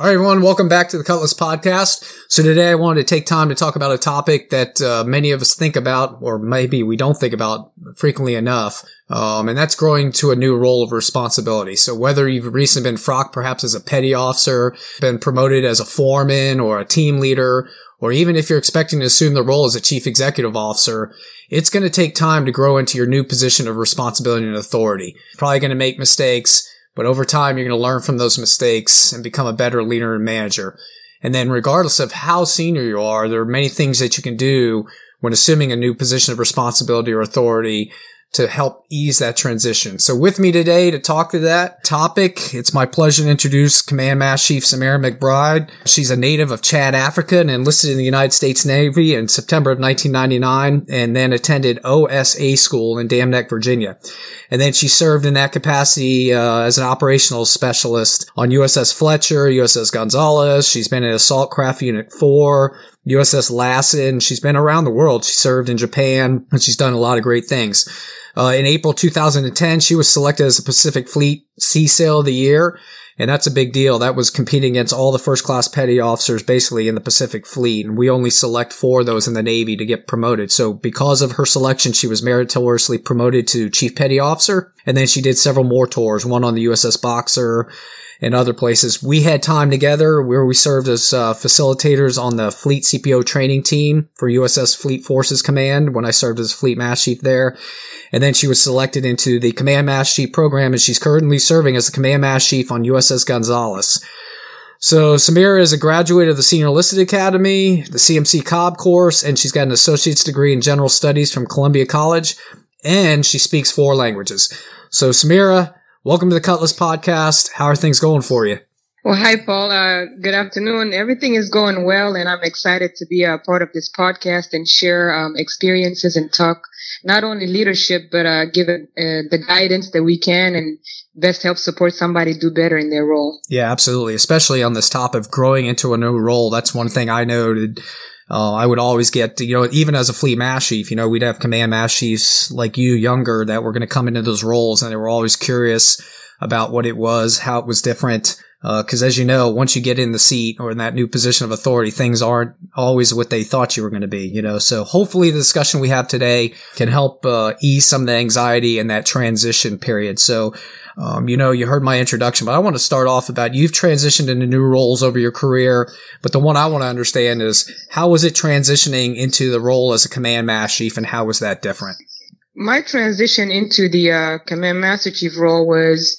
All right, everyone, welcome back to the Cutlass Podcast. So today I wanted to take time to talk about a topic that uh, many of us think about, or maybe we don't think about frequently enough, um, and that's growing to a new role of responsibility. So whether you've recently been frocked perhaps as a petty officer, been promoted as a foreman or a team leader, or even if you're expecting to assume the role as a chief executive officer, it's going to take time to grow into your new position of responsibility and authority. Probably going to make mistakes but over time, you're going to learn from those mistakes and become a better leader and manager. And then regardless of how senior you are, there are many things that you can do when assuming a new position of responsibility or authority to help ease that transition. So with me today to talk to that topic, it's my pleasure to introduce Command Master Chief Samira McBride. She's a native of Chad, Africa and enlisted in the United States Navy in September of 1999 and then attended OSA school in Dam Neck, Virginia. And then she served in that capacity uh, as an operational specialist on USS Fletcher, USS Gonzalez. She's been in Assault Craft Unit 4, USS Lassen. She's been around the world. She served in Japan and she's done a lot of great things. Uh, in April 2010, she was selected as the Pacific Fleet Sea Sailor of the Year. And that's a big deal. That was competing against all the first class petty officers basically in the Pacific Fleet. And we only select four of those in the Navy to get promoted. So because of her selection, she was meritoriously promoted to Chief Petty Officer. And then she did several more tours, one on the USS Boxer and other places. We had time together where we served as uh, facilitators on the Fleet CPO training team for USS Fleet Forces Command when I served as Fleet Master Chief there. And then she was selected into the Command Master Chief program and she's currently serving as the Command Master Chief on USS Gonzalez. So Samira is a graduate of the Senior Enlisted Academy, the CMC COB course, and she's got an associate's degree in general studies from Columbia College, and she speaks four languages. So Samira, welcome to the Cutlass Podcast. How are things going for you? Well, hi, Paul. Uh, good afternoon. Everything is going well, and I'm excited to be a part of this podcast and share um, experiences and talk not only leadership, but uh, give uh, the guidance that we can and best help support somebody do better in their role. Yeah, absolutely. Especially on this topic of growing into a new role. That's one thing I noted. Uh, I would always get, you know, even as a fleet master chief, you know, we'd have command master chiefs like you, younger, that were going to come into those roles and they were always curious about what it was, how it was different. Because uh, as you know, once you get in the seat or in that new position of authority, things aren't always what they thought you were going to be. You know, so hopefully the discussion we have today can help uh, ease some of the anxiety in that transition period. So, um, you know, you heard my introduction, but I want to start off about you've transitioned into new roles over your career. But the one I want to understand is how was it transitioning into the role as a command master chief, and how was that different? My transition into the uh, command master chief role was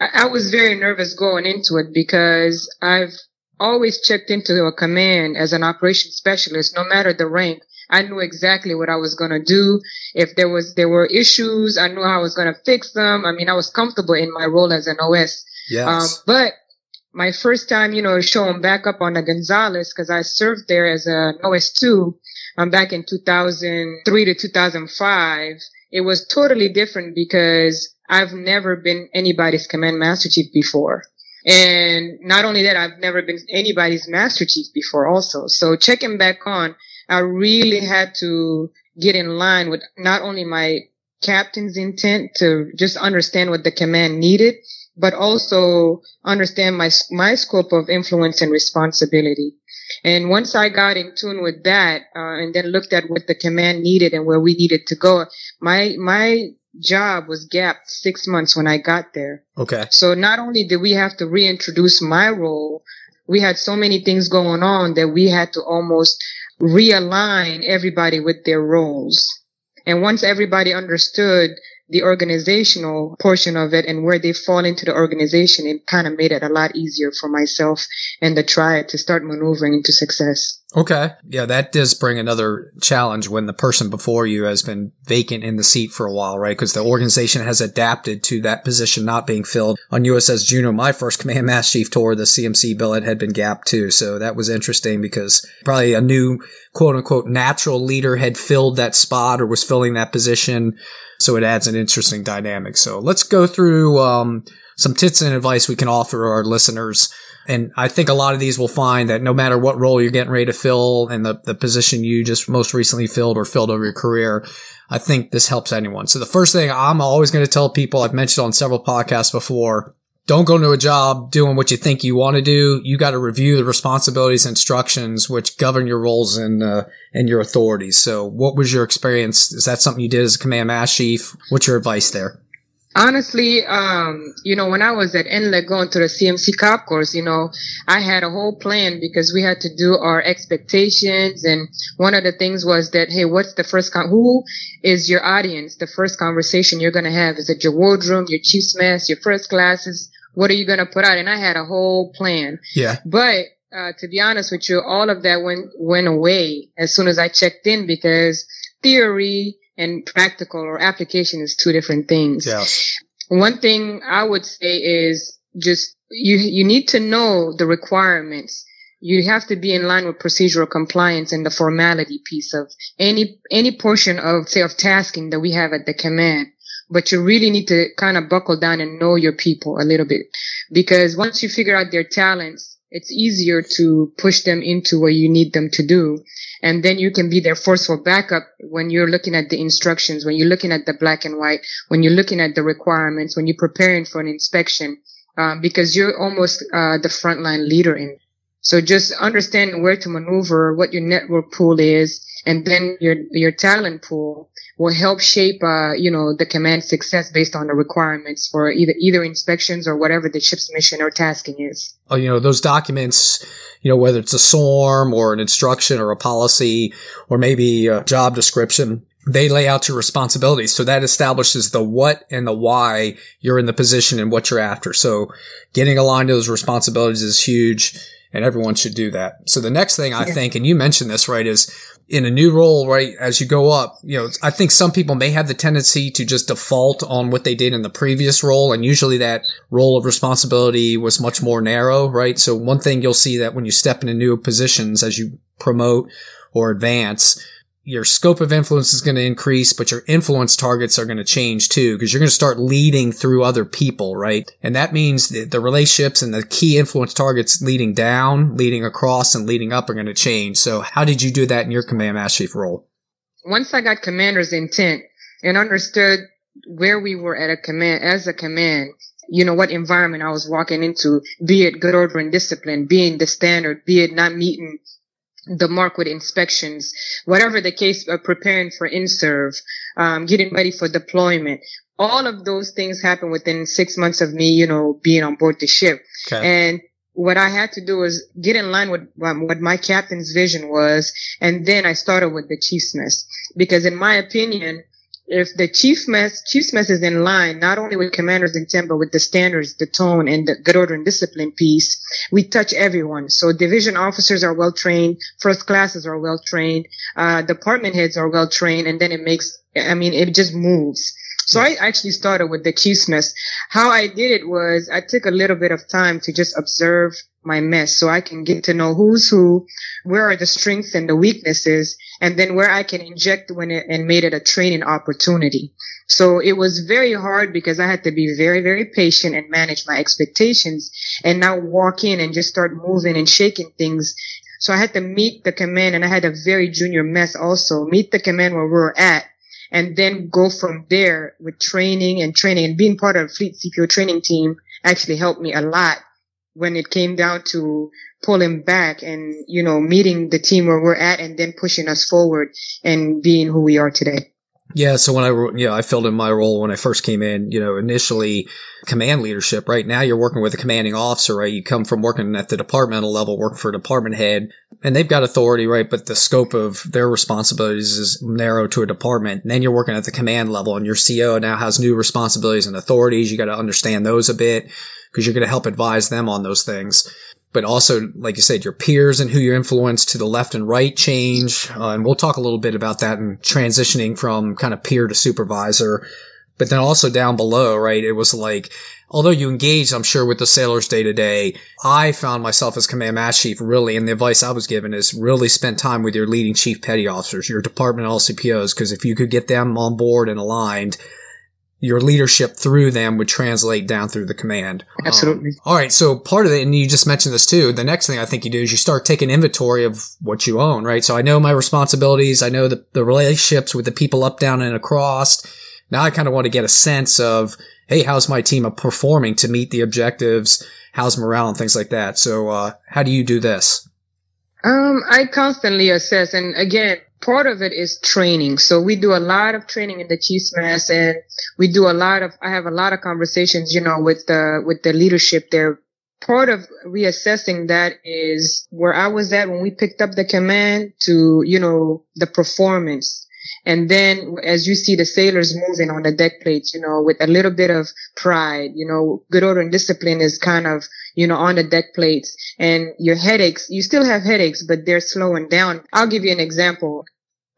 I, was very nervous going into it because I've always checked into a command as an operations specialist, no matter the rank. I knew exactly what I was going to do. If there was, there were issues, I knew how I was going to fix them. I mean, I was comfortable in my role as an OS. Yes. Um, but my first time, you know, showing back up on the Gonzalez, cause I served there as an OS2, um, back in 2003 to 2005. It was totally different because I've never been anybody's command master chief before. And not only that, I've never been anybody's master chief before also. So checking back on, I really had to get in line with not only my captain's intent to just understand what the command needed, but also understand my, my scope of influence and responsibility. And once I got in tune with that, uh, and then looked at what the command needed and where we needed to go, my, my job was gapped six months when I got there. Okay. So not only did we have to reintroduce my role, we had so many things going on that we had to almost realign everybody with their roles. And once everybody understood the organizational portion of it and where they fall into the organization, it kind of made it a lot easier for myself and the tribe to start maneuvering into success. Okay. Yeah, that does bring another challenge when the person before you has been vacant in the seat for a while, right? Because the organization has adapted to that position not being filled. On USS Juneau, my first command mass chief tour, the CMC billet had been gapped too. So that was interesting because probably a new quote unquote natural leader had filled that spot or was filling that position. So it adds an interesting dynamic. So let's go through, um, some tips and advice we can offer our listeners and I think a lot of these will find that no matter what role you're getting ready to fill and the, the position you just most recently filled or filled over your career, I think this helps anyone. So the first thing I'm always going to tell people, I've mentioned on several podcasts before, don't go into a job doing what you think you want to do. You got to review the responsibilities and instructions which govern your roles and uh, and your authorities. So, what was your experience? Is that something you did as a command master chief? What's your advice there? Honestly, um, you know, when I was at NLEC going to the CMC COB course, you know, I had a whole plan because we had to do our expectations. And one of the things was that, hey, what's the first, con- who is your audience? The first conversation you're going to have? Is it your wardroom, your chief's mess, your first classes? What are you going to put out? And I had a whole plan. Yeah. But, uh, to be honest with you, all of that went, went away as soon as I checked in because theory, and practical or application is two different things. Yes. One thing I would say is just you you need to know the requirements. You have to be in line with procedural compliance and the formality piece of any any portion of say of tasking that we have at the command. But you really need to kind of buckle down and know your people a little bit because once you figure out their talents, it's easier to push them into what you need them to do. And then you can be their forceful backup when you're looking at the instructions, when you're looking at the black and white, when you're looking at the requirements, when you're preparing for an inspection, um, because you're almost uh, the frontline leader in. So just understanding where to maneuver, what your network pool is, and then your your talent pool will help shape, uh, you know, the command success based on the requirements for either either inspections or whatever the ship's mission or tasking is. Oh, you know, those documents you know, whether it's a SORM or an instruction or a policy or maybe a job description, they lay out your responsibilities. So that establishes the what and the why you're in the position and what you're after. So getting aligned to those responsibilities is huge and everyone should do that. So the next thing I yeah. think, and you mentioned this, right, is in a new role, right, as you go up, you know, I think some people may have the tendency to just default on what they did in the previous role. And usually that role of responsibility was much more narrow, right? So one thing you'll see that when you step into new positions as you promote or advance, your scope of influence is going to increase, but your influence targets are going to change too, because you're going to start leading through other people, right? And that means that the relationships and the key influence targets leading down, leading across, and leading up are going to change. So how did you do that in your command master chief role? Once I got commander's intent and understood where we were at a command, as a command, you know, what environment I was walking into, be it good order and discipline, being the standard, be it not meeting the mark with inspections, whatever the case, uh, preparing for INSURV, um, getting ready for deployment. All of those things happen within six months of me, you know, being on board the ship. Okay. And what I had to do was get in line with um, what my captain's vision was. And then I started with the chief's mess because in my opinion, if the chief mess, chief's mess is in line, not only with commander's intent, but with the standards, the tone, and the good order and discipline piece, we touch everyone. So division officers are well trained, first classes are well trained, uh, department heads are well trained, and then it makes, I mean, it just moves. So I actually started with the chief's mess. How I did it was I took a little bit of time to just observe my mess so I can get to know who's who, where are the strengths and the weaknesses, and then where I can inject when it and made it a training opportunity. So it was very hard because I had to be very, very patient and manage my expectations and now walk in and just start moving and shaking things. So I had to meet the command and I had a very junior mess also, meet the command where we we're at and then go from there with training and training and being part of fleet CPO training team actually helped me a lot when it came down to pulling back and, you know, meeting the team where we're at and then pushing us forward and being who we are today. Yeah. So when I, you know, I filled in my role when I first came in, you know, initially command leadership, right? Now you're working with a commanding officer, right? You come from working at the departmental level, working for a department head and they've got authority, right? But the scope of their responsibilities is narrow to a department. And then you're working at the command level and your CO now has new responsibilities and authorities. You got to understand those a bit because you're going to help advise them on those things. But also, like you said, your peers and who you influence to the left and right change. Uh, and we'll talk a little bit about that and transitioning from kind of peer to supervisor. But then also down below, right? It was like, although you engaged, I'm sure, with the sailors day to day, I found myself as command master chief really, and the advice I was given is really spend time with your leading chief petty officers, your department LCPOs, because if you could get them on board and aligned, your leadership through them would translate down through the command. Absolutely. Um, all right. So part of it, and you just mentioned this too. The next thing I think you do is you start taking inventory of what you own, right? So I know my responsibilities. I know the, the relationships with the people up, down, and across. Now I kind of want to get a sense of, hey, how's my team performing to meet the objectives? How's morale and things like that? So, uh, how do you do this? Um, I constantly assess, and again, part of it is training. So we do a lot of training in the Chiefs Mass and we do a lot of. I have a lot of conversations, you know, with the with the leadership there. Part of reassessing that is where I was at when we picked up the command to, you know, the performance. And then as you see the sailors moving on the deck plates, you know, with a little bit of pride, you know, good order and discipline is kind of, you know, on the deck plates and your headaches, you still have headaches, but they're slowing down. I'll give you an example.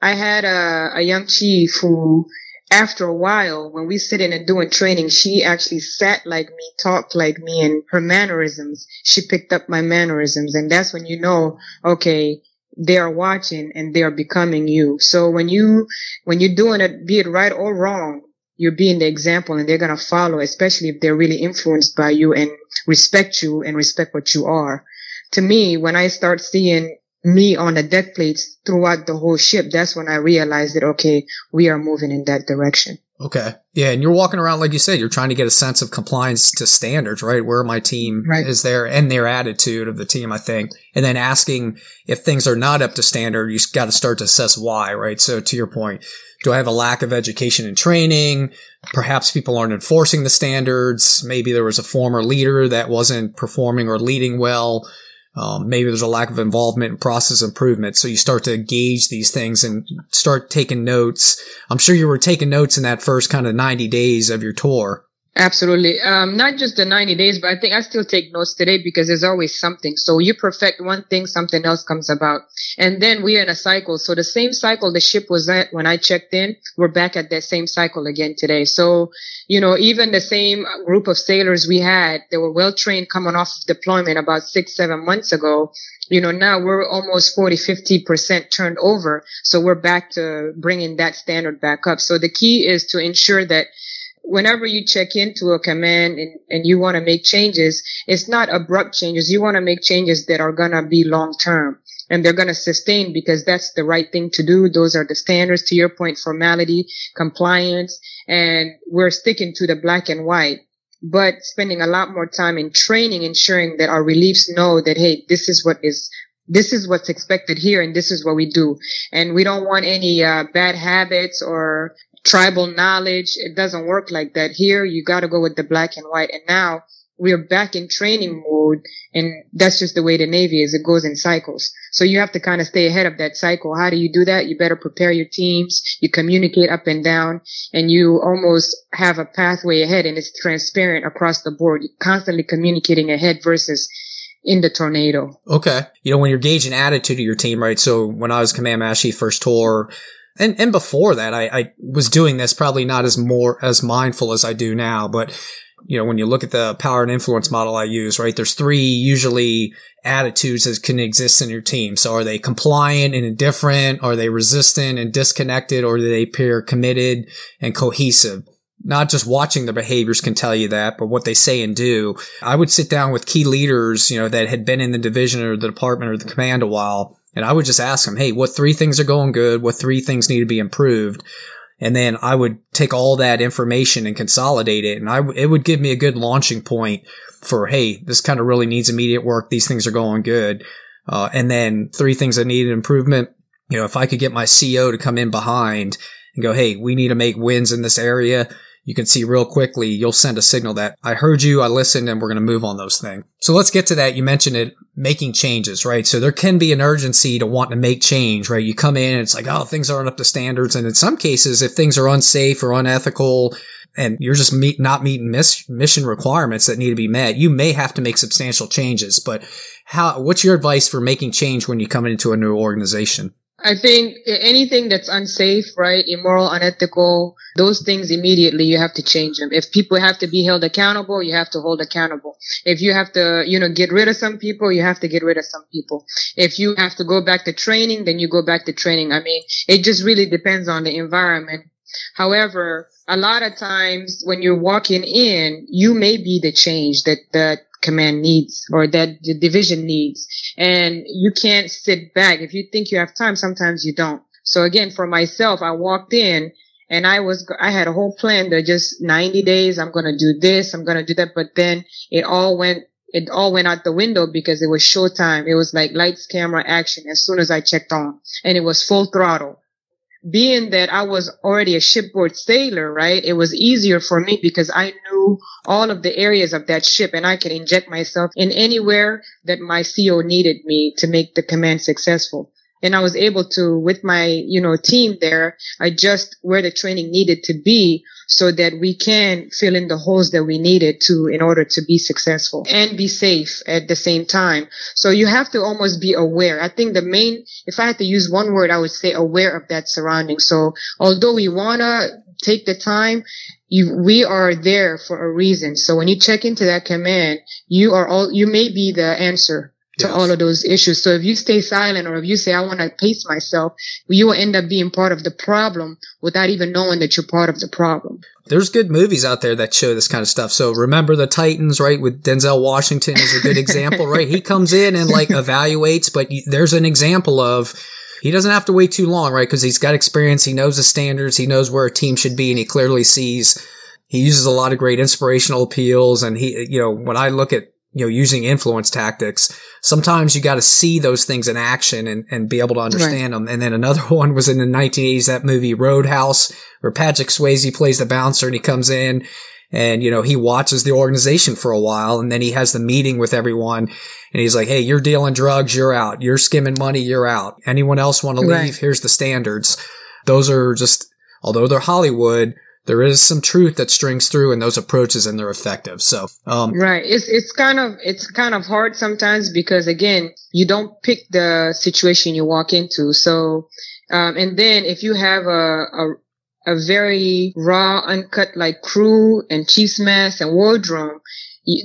I had a, a young chief who after a while, when we sit in and doing training, she actually sat like me, talked like me, and her mannerisms, she picked up my mannerisms. And that's when you know, okay, they are watching and they are becoming you. So when you, when you're doing it, be it right or wrong, you're being the example and they're going to follow, especially if they're really influenced by you and respect you and respect what you are. To me, when I start seeing me on the deck plates throughout the whole ship, that's when I realized that, okay, we are moving in that direction. Okay. Yeah. And you're walking around, like you said, you're trying to get a sense of compliance to standards, right? Where my team right. is there and their attitude of the team, I think. And then asking if things are not up to standard, you got to start to assess why, right? So to your point, do I have a lack of education and training? Perhaps people aren't enforcing the standards. Maybe there was a former leader that wasn't performing or leading well. Um, maybe there's a lack of involvement in process improvement. So you start to gauge these things and start taking notes. I'm sure you were taking notes in that first kind of 90 days of your tour. Absolutely. Um, not just the 90 days, but I think I still take notes today because there's always something. So you perfect one thing, something else comes about. And then we're in a cycle. So the same cycle the ship was at when I checked in, we're back at that same cycle again today. So, you know, even the same group of sailors we had, they were well trained coming off of deployment about six, seven months ago. You know, now we're almost 40, 50% turned over. So we're back to bringing that standard back up. So the key is to ensure that whenever you check into a command and, and you want to make changes, it's not abrupt changes. You want to make changes that are going to be long term and they're going to sustain because that's the right thing to do. Those are the standards to your point, formality, compliance, and we're sticking to the black and white, but spending a lot more time in training, ensuring that our reliefs know that, hey, this is what is this is what's expected here and this is what we do. And we don't want any uh, bad habits or tribal knowledge. It doesn't work like that. Here, you got to go with the black and white. And now we're back in training mode. And that's just the way the Navy is. It goes in cycles. So you have to kind of stay ahead of that cycle. How do you do that? You better prepare your teams. You communicate up and down and you almost have a pathway ahead and it's transparent across the board. You're constantly communicating ahead versus in the tornado. Okay. You know, when you're gauging attitude of your team, right? So when I was command master first tour, and and before that, I, I was doing this probably not as more as mindful as I do now, but you know, when you look at the power and influence model I use, right, there's three usually attitudes that can exist in your team. So are they compliant and indifferent? Are they resistant and disconnected? Or do they appear committed and cohesive? Not just watching their behaviors can tell you that, but what they say and do. I would sit down with key leaders, you know, that had been in the division or the department or the command a while and I would just ask them, Hey, what three things are going good? What three things need to be improved? And then I would take all that information and consolidate it. And I, it would give me a good launching point for, Hey, this kind of really needs immediate work. These things are going good. Uh, and then three things that needed improvement. You know, if I could get my CO to come in behind and go, Hey, we need to make wins in this area you can see real quickly, you'll send a signal that I heard you, I listened, and we're going to move on those things. So let's get to that. You mentioned it, making changes, right? So there can be an urgency to want to make change, right? You come in and it's like, oh, things aren't up to standards. And in some cases, if things are unsafe or unethical, and you're just meet, not meeting miss, mission requirements that need to be met, you may have to make substantial changes. But how, what's your advice for making change when you come into a new organization? I think anything that's unsafe, right, immoral, unethical, those things immediately you have to change them. If people have to be held accountable, you have to hold accountable. If you have to, you know, get rid of some people, you have to get rid of some people. If you have to go back to training, then you go back to training. I mean, it just really depends on the environment. However, a lot of times when you're walking in, you may be the change that, that command needs or that the division needs. And you can't sit back. If you think you have time, sometimes you don't. So again, for myself, I walked in And I was, I had a whole plan that just 90 days, I'm going to do this, I'm going to do that. But then it all went, it all went out the window because it was showtime. It was like lights, camera, action as soon as I checked on and it was full throttle being that I was already a shipboard sailor, right? It was easier for me because I knew all of the areas of that ship and I could inject myself in anywhere that my CO needed me to make the command successful and I was able to, with my, you know, team there, adjust where the training needed to be so that we can fill in the holes that we needed to in order to be successful and be safe at the same time. So you have to almost be aware. I think the main, if I had to use one word, I would say aware of that surrounding. So although we want to take the time, you, we are there for a reason. So when you check into that command, you are all, you may be the answer to yes. all of those issues. So if you stay silent or if you say, I want to pace myself, you will end up being part of the problem without even knowing that you're part of the problem. There's good movies out there that show this kind of stuff. So remember the Titans, right? With Denzel Washington is a good example, right? He comes in and like evaluates, but there's an example of he doesn't have to wait too long, right? Because he's got experience. He knows the standards. He knows where a team should be and he clearly sees he uses a lot of great inspirational appeals. And he, you know, when I look at you know, using influence tactics, sometimes you got to see those things in action and, and be able to understand right. them. And then another one was in the 1980s, that movie Roadhouse, where Patrick Swayze plays the bouncer and he comes in and, you know, he watches the organization for a while and then he has the meeting with everyone and he's like, Hey, you're dealing drugs. You're out. You're skimming money. You're out. Anyone else want to leave? Right. Here's the standards. Those are just, although they're Hollywood, there is some truth that strings through in those approaches and they're effective. So, um, right. It's, it's kind of, it's kind of hard sometimes because again, you don't pick the situation you walk into. So, um, and then if you have a, a, a very raw, uncut like crew and chief's mess and wardroom,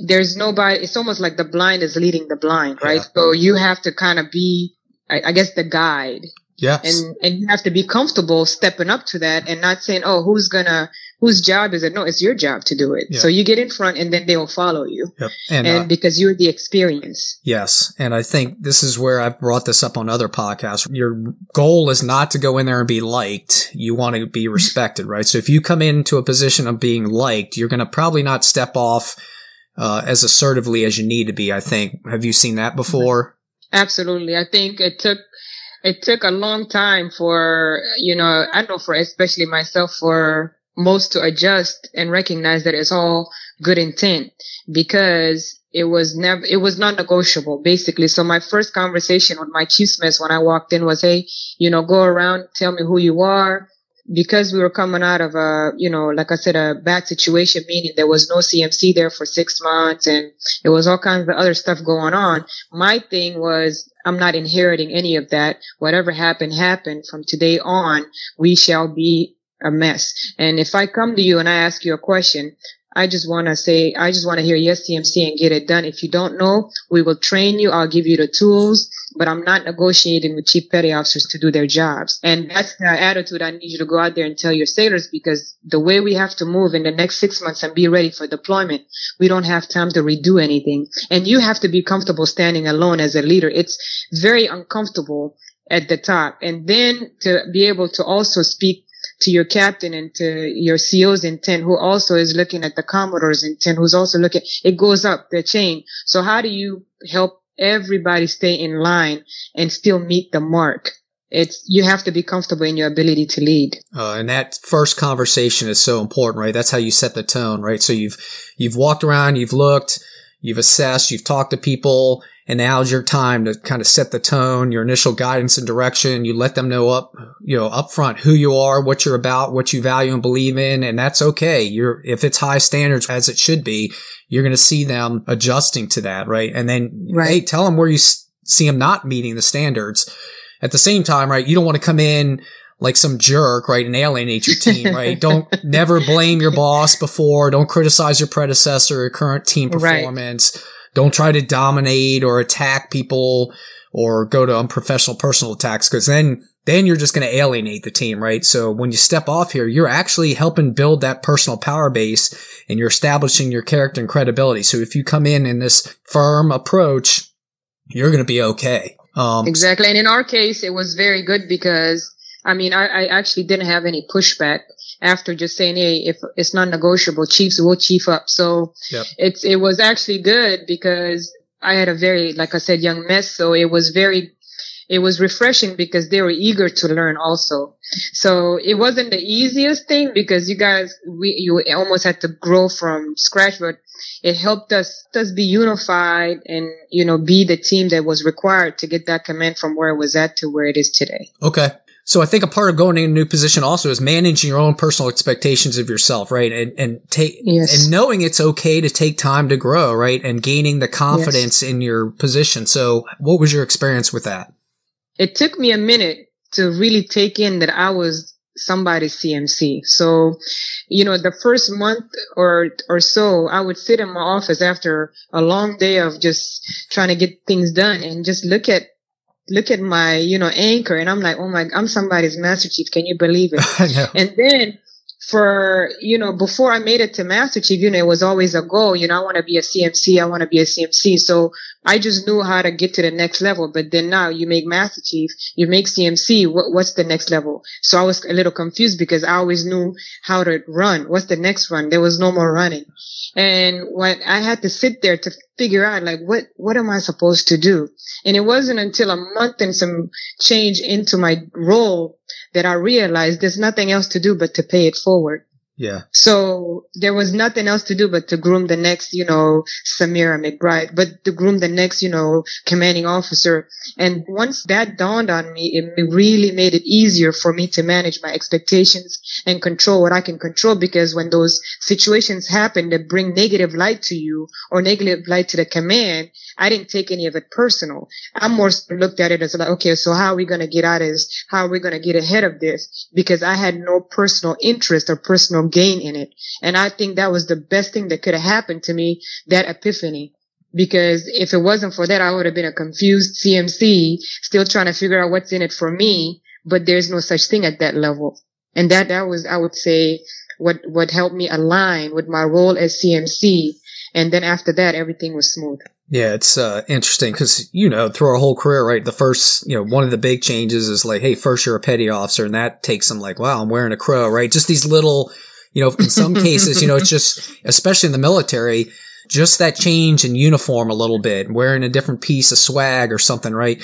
there's nobody, it's almost like the blind is leading the blind, right? Yeah. So you have to kind of be, I, I guess the guide Yes. And and you have to be comfortable stepping up to that and not saying, "Oh, who's gonna whose job is it?" No, it's your job to do it. Yeah. So you get in front, and then they will follow you. Yep. And, and uh, because you're the experience. Yes, and I think this is where I've brought this up on other podcasts. Your goal is not to go in there and be liked. You want to be respected, right? So if you come into a position of being liked, you're going to probably not step off uh, as assertively as you need to be. I think. Have you seen that before? Absolutely. I think it took it took a long time for, you know, I know for especially myself for most to adjust and recognize that it's all good intent because it was never, it was not negotiable basically. So my first conversation with my chief smith when I walked in was, Hey, you know, go around, tell me who you are. Because we were coming out of a, you know, like I said, a bad situation, meaning there was no CMC there for six months and it was all kinds of other stuff going on. My thing was I'm not inheriting any of that. Whatever happened, happened. From today on, we shall be a mess. And if I come to you and I ask you a question, I just want to say, I just want to hear yes, CMC and get it done. If you don't know, we will train you. I'll give you the tools, but I'm not negotiating with chief petty officers to do their jobs. And that's the attitude I need you to go out there and tell your sailors because the way we have to move in the next six months and be ready for deployment, we don't have time to redo anything. And you have to be comfortable standing alone as a leader. It's very uncomfortable at the top. And then to be able to also speak to your captain and to your CO's intent, who also is looking at the Commodore's intent, who's also looking, it goes up the chain. So how do you help everybody stay in line and still meet the mark? It's, you have to be comfortable in your ability to lead. Uh, and that first conversation is so important, right? That's how you set the tone, right? So you've, you've walked around, you've looked, you've assessed, you've talked to people, and now's your time to kind of set the tone, your initial guidance and direction. You let them know up, you know, up front who you are, what you're about, what you value and believe in. And that's okay. You're, if it's high standards as it should be, you're going to see them adjusting to that. Right. And then, right. hey, tell them where you see them not meeting the standards. At the same time, right. You don't want to come in like some jerk, right, and alienate your team, right? don't never blame your boss before. Don't criticize your predecessor or current team performance. Right. Don't try to dominate or attack people or go to unprofessional personal attacks because then then you're just going to alienate the team, right? So when you step off here, you're actually helping build that personal power base and you're establishing your character and credibility. So if you come in in this firm approach, you're going to be okay. Um, exactly. And in our case, it was very good because I mean, I, I actually didn't have any pushback after just saying, Hey, if it's not negotiable, chiefs will chief up. So yep. it's, it was actually good because I had a very, like I said, young mess. So it was very, it was refreshing because they were eager to learn also. So it wasn't the easiest thing because you guys, we, you almost had to grow from scratch, but it helped us, us be unified and, you know, be the team that was required to get that command from where it was at to where it is today. Okay. So I think a part of going in a new position also is managing your own personal expectations of yourself, right? And, and take, yes. and knowing it's okay to take time to grow, right? And gaining the confidence yes. in your position. So what was your experience with that? It took me a minute to really take in that I was somebody's CMC. So, you know, the first month or, or so, I would sit in my office after a long day of just trying to get things done and just look at look at my, you know, anchor and I'm like, oh my, I'm somebody's master chief. Can you believe it? and then for, you know, before I made it to Master Chief, you know, it was always a goal. You know, I want to be a CMC. I want to be a CMC. So I just knew how to get to the next level. But then now you make Master Chief, you make CMC. What, what's the next level? So I was a little confused because I always knew how to run. What's the next run? There was no more running. And when I had to sit there to figure out like, what, what am I supposed to do? And it wasn't until a month and some change into my role that I realized there's nothing else to do but to pay it forward. Yeah. So there was nothing else to do but to groom the next, you know, Samira McBride, but to groom the next, you know, commanding officer. And once that dawned on me, it really made it easier for me to manage my expectations and control what I can control because when those situations happen that bring negative light to you or negative light to the command, I didn't take any of it personal. I more looked at it as like, okay, so how are we going to get out of this? How are we going to get ahead of this? Because I had no personal interest or personal gain in it. And I think that was the best thing that could have happened to me, that epiphany. Because if it wasn't for that, I would have been a confused CMC, still trying to figure out what's in it for me. But there's no such thing at that level. And that, that was, I would say, what, what helped me align with my role as CMC. And then after that, everything was smooth. Yeah, it's uh, interesting because you know through our whole career, right? The first, you know, one of the big changes is like, hey, first you're a petty officer, and that takes them like, wow, I'm wearing a crow, right? Just these little, you know, in some cases, you know, it's just, especially in the military, just that change in uniform a little bit, wearing a different piece of swag or something, right?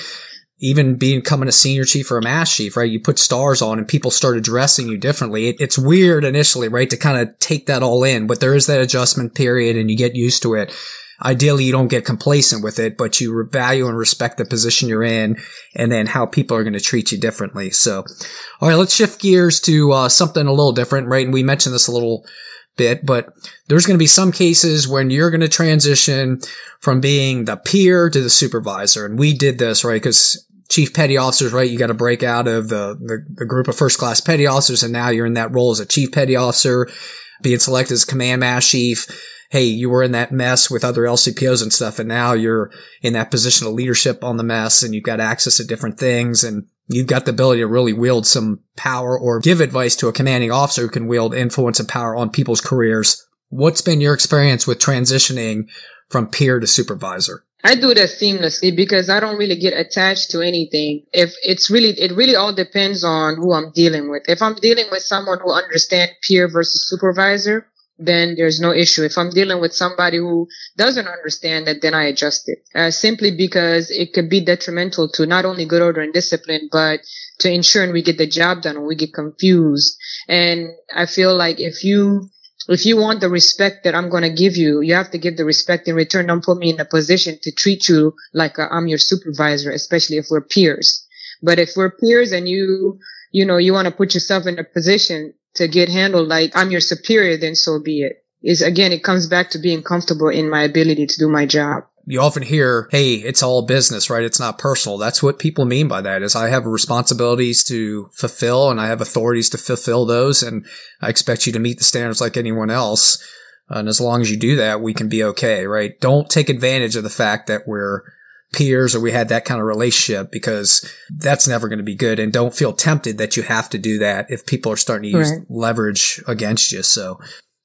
Even becoming a senior chief or a mass chief, right? You put stars on and people start addressing you differently. It, it's weird initially, right? To kind of take that all in, but there is that adjustment period and you get used to it ideally you don't get complacent with it, but you value and respect the position you're in and then how people are going to treat you differently. So, all right, let's shift gears to uh, something a little different, right? And we mentioned this a little bit, but there's going to be some cases when you're going to transition from being the peer to the supervisor. And we did this, right? Because chief petty officers, right? You got to break out of the, the, the group of first class petty officers. And now you're in that role as a chief petty officer, being selected as command mass chief hey, you were in that mess with other LCPOs and stuff, and now you're in that position of leadership on the mess and you've got access to different things and you've got the ability to really wield some power or give advice to a commanding officer who can wield influence and power on people's careers. What's been your experience with transitioning from peer to supervisor? I do that seamlessly because I don't really get attached to anything. If it's really, it really all depends on who I'm dealing with. If I'm dealing with someone who understands peer versus supervisor, then there's no issue. If I'm dealing with somebody who doesn't understand that, then I adjust it. Uh, simply because it could be detrimental to not only good order and discipline, but to ensuring we get the job done or we get confused. And I feel like if you, if you want the respect that I'm going to give you, you have to give the respect in return. Don't put me in a position to treat you like uh, I'm your supervisor, especially if we're peers. But if we're peers and you, you know, you want to put yourself in a position to get handled like I'm your superior, then so be it. Is again, it comes back to being comfortable in my ability to do my job. You often hear, Hey, it's all business, right? It's not personal. That's what people mean by that is I have responsibilities to fulfill and I have authorities to fulfill those. And I expect you to meet the standards like anyone else. And as long as you do that, we can be okay, right? Don't take advantage of the fact that we're peers or we had that kind of relationship because that's never going to be good. And don't feel tempted that you have to do that if people are starting to use right. leverage against you. So,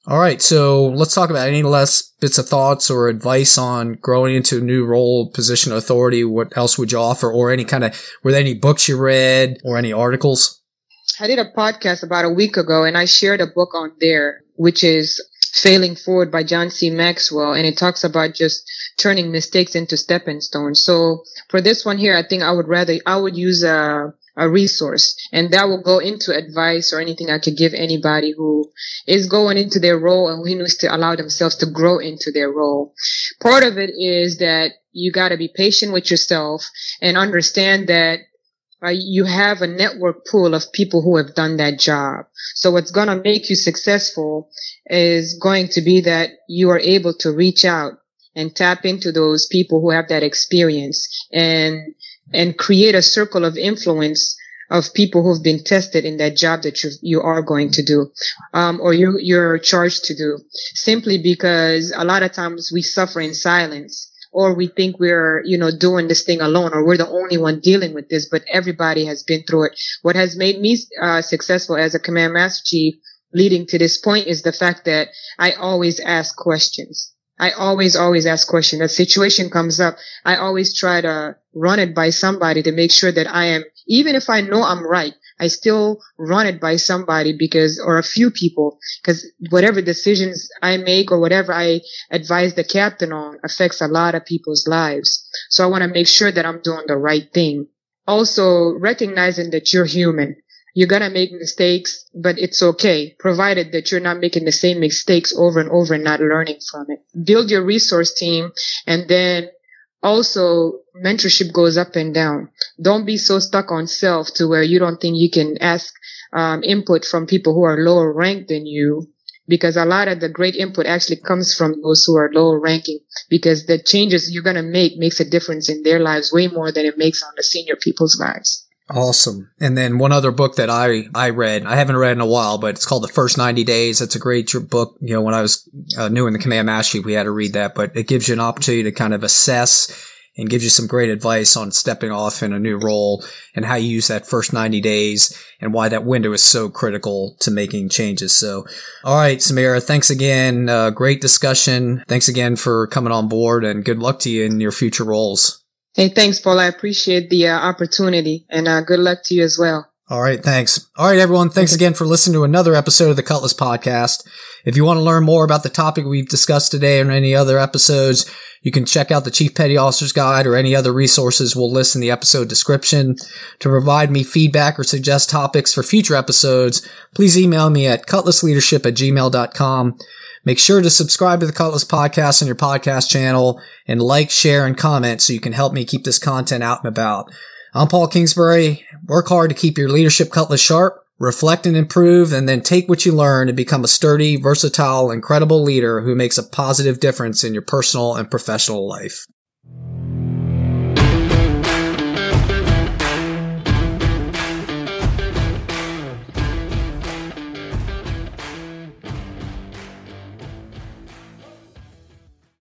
all right. So let's talk about any less bits of thoughts or advice on growing into a new role, position authority. What else would you offer or any kind of, were there any books you read or any articles? I did a podcast about a week ago and I shared a book on there, which is Failing Forward by John C. Maxwell. And it talks about just turning mistakes into stepping stones. So for this one here, I think I would rather, I would use a, a resource and that will go into advice or anything I could give anybody who is going into their role and who needs to allow themselves to grow into their role. Part of it is that you got to be patient with yourself and understand that uh, you have a network pool of people who have done that job. So what's going to make you successful is going to be that you are able to reach out and tap into those people who have that experience and and create a circle of influence of people who've been tested in that job that you you are going to do, um, or you you're charged to do, simply because a lot of times we suffer in silence. Or we think we're, you know, doing this thing alone, or we're the only one dealing with this, but everybody has been through it. What has made me uh, successful as a command master chief leading to this point is the fact that I always ask questions. I always, always ask questions. A situation comes up. I always try to run it by somebody to make sure that I am, even if I know I'm right, I still run it by somebody because, or a few people, because whatever decisions I make or whatever I advise the captain on affects a lot of people's lives. So I want to make sure that I'm doing the right thing. Also recognizing that you're human. You're going to make mistakes, but it's okay, provided that you're not making the same mistakes over and over and not learning from it. Build your resource team and then also mentorship goes up and down. Don't be so stuck on self to where you don't think you can ask um, input from people who are lower ranked than you because a lot of the great input actually comes from those who are lower ranking because the changes you're going to make makes a difference in their lives way more than it makes on the senior people's lives. Awesome. And then one other book that I, I read, I haven't read in a while, but it's called The First 90 Days. That's a great book. You know, when I was uh, new in the Command Master Chief, we had to read that, but it gives you an opportunity to kind of assess and gives you some great advice on stepping off in a new role and how you use that first 90 days and why that window is so critical to making changes. So, all right, Samira, thanks again. Uh, great discussion. Thanks again for coming on board and good luck to you in your future roles. Hey, thanks, Paul. I appreciate the uh, opportunity and uh, good luck to you as well. All right, thanks. All right, everyone. Thanks again for listening to another episode of the Cutlass Podcast. If you want to learn more about the topic we've discussed today or any other episodes, you can check out the Chief Petty Officer's Guide or any other resources we'll list in the episode description. To provide me feedback or suggest topics for future episodes, please email me at cutlassleadership at gmail.com. Make sure to subscribe to the Cutlass Podcast on your podcast channel and like, share, and comment so you can help me keep this content out and about. I'm Paul Kingsbury. Work hard to keep your leadership cutlass sharp, reflect and improve, and then take what you learn and become a sturdy, versatile, incredible leader who makes a positive difference in your personal and professional life.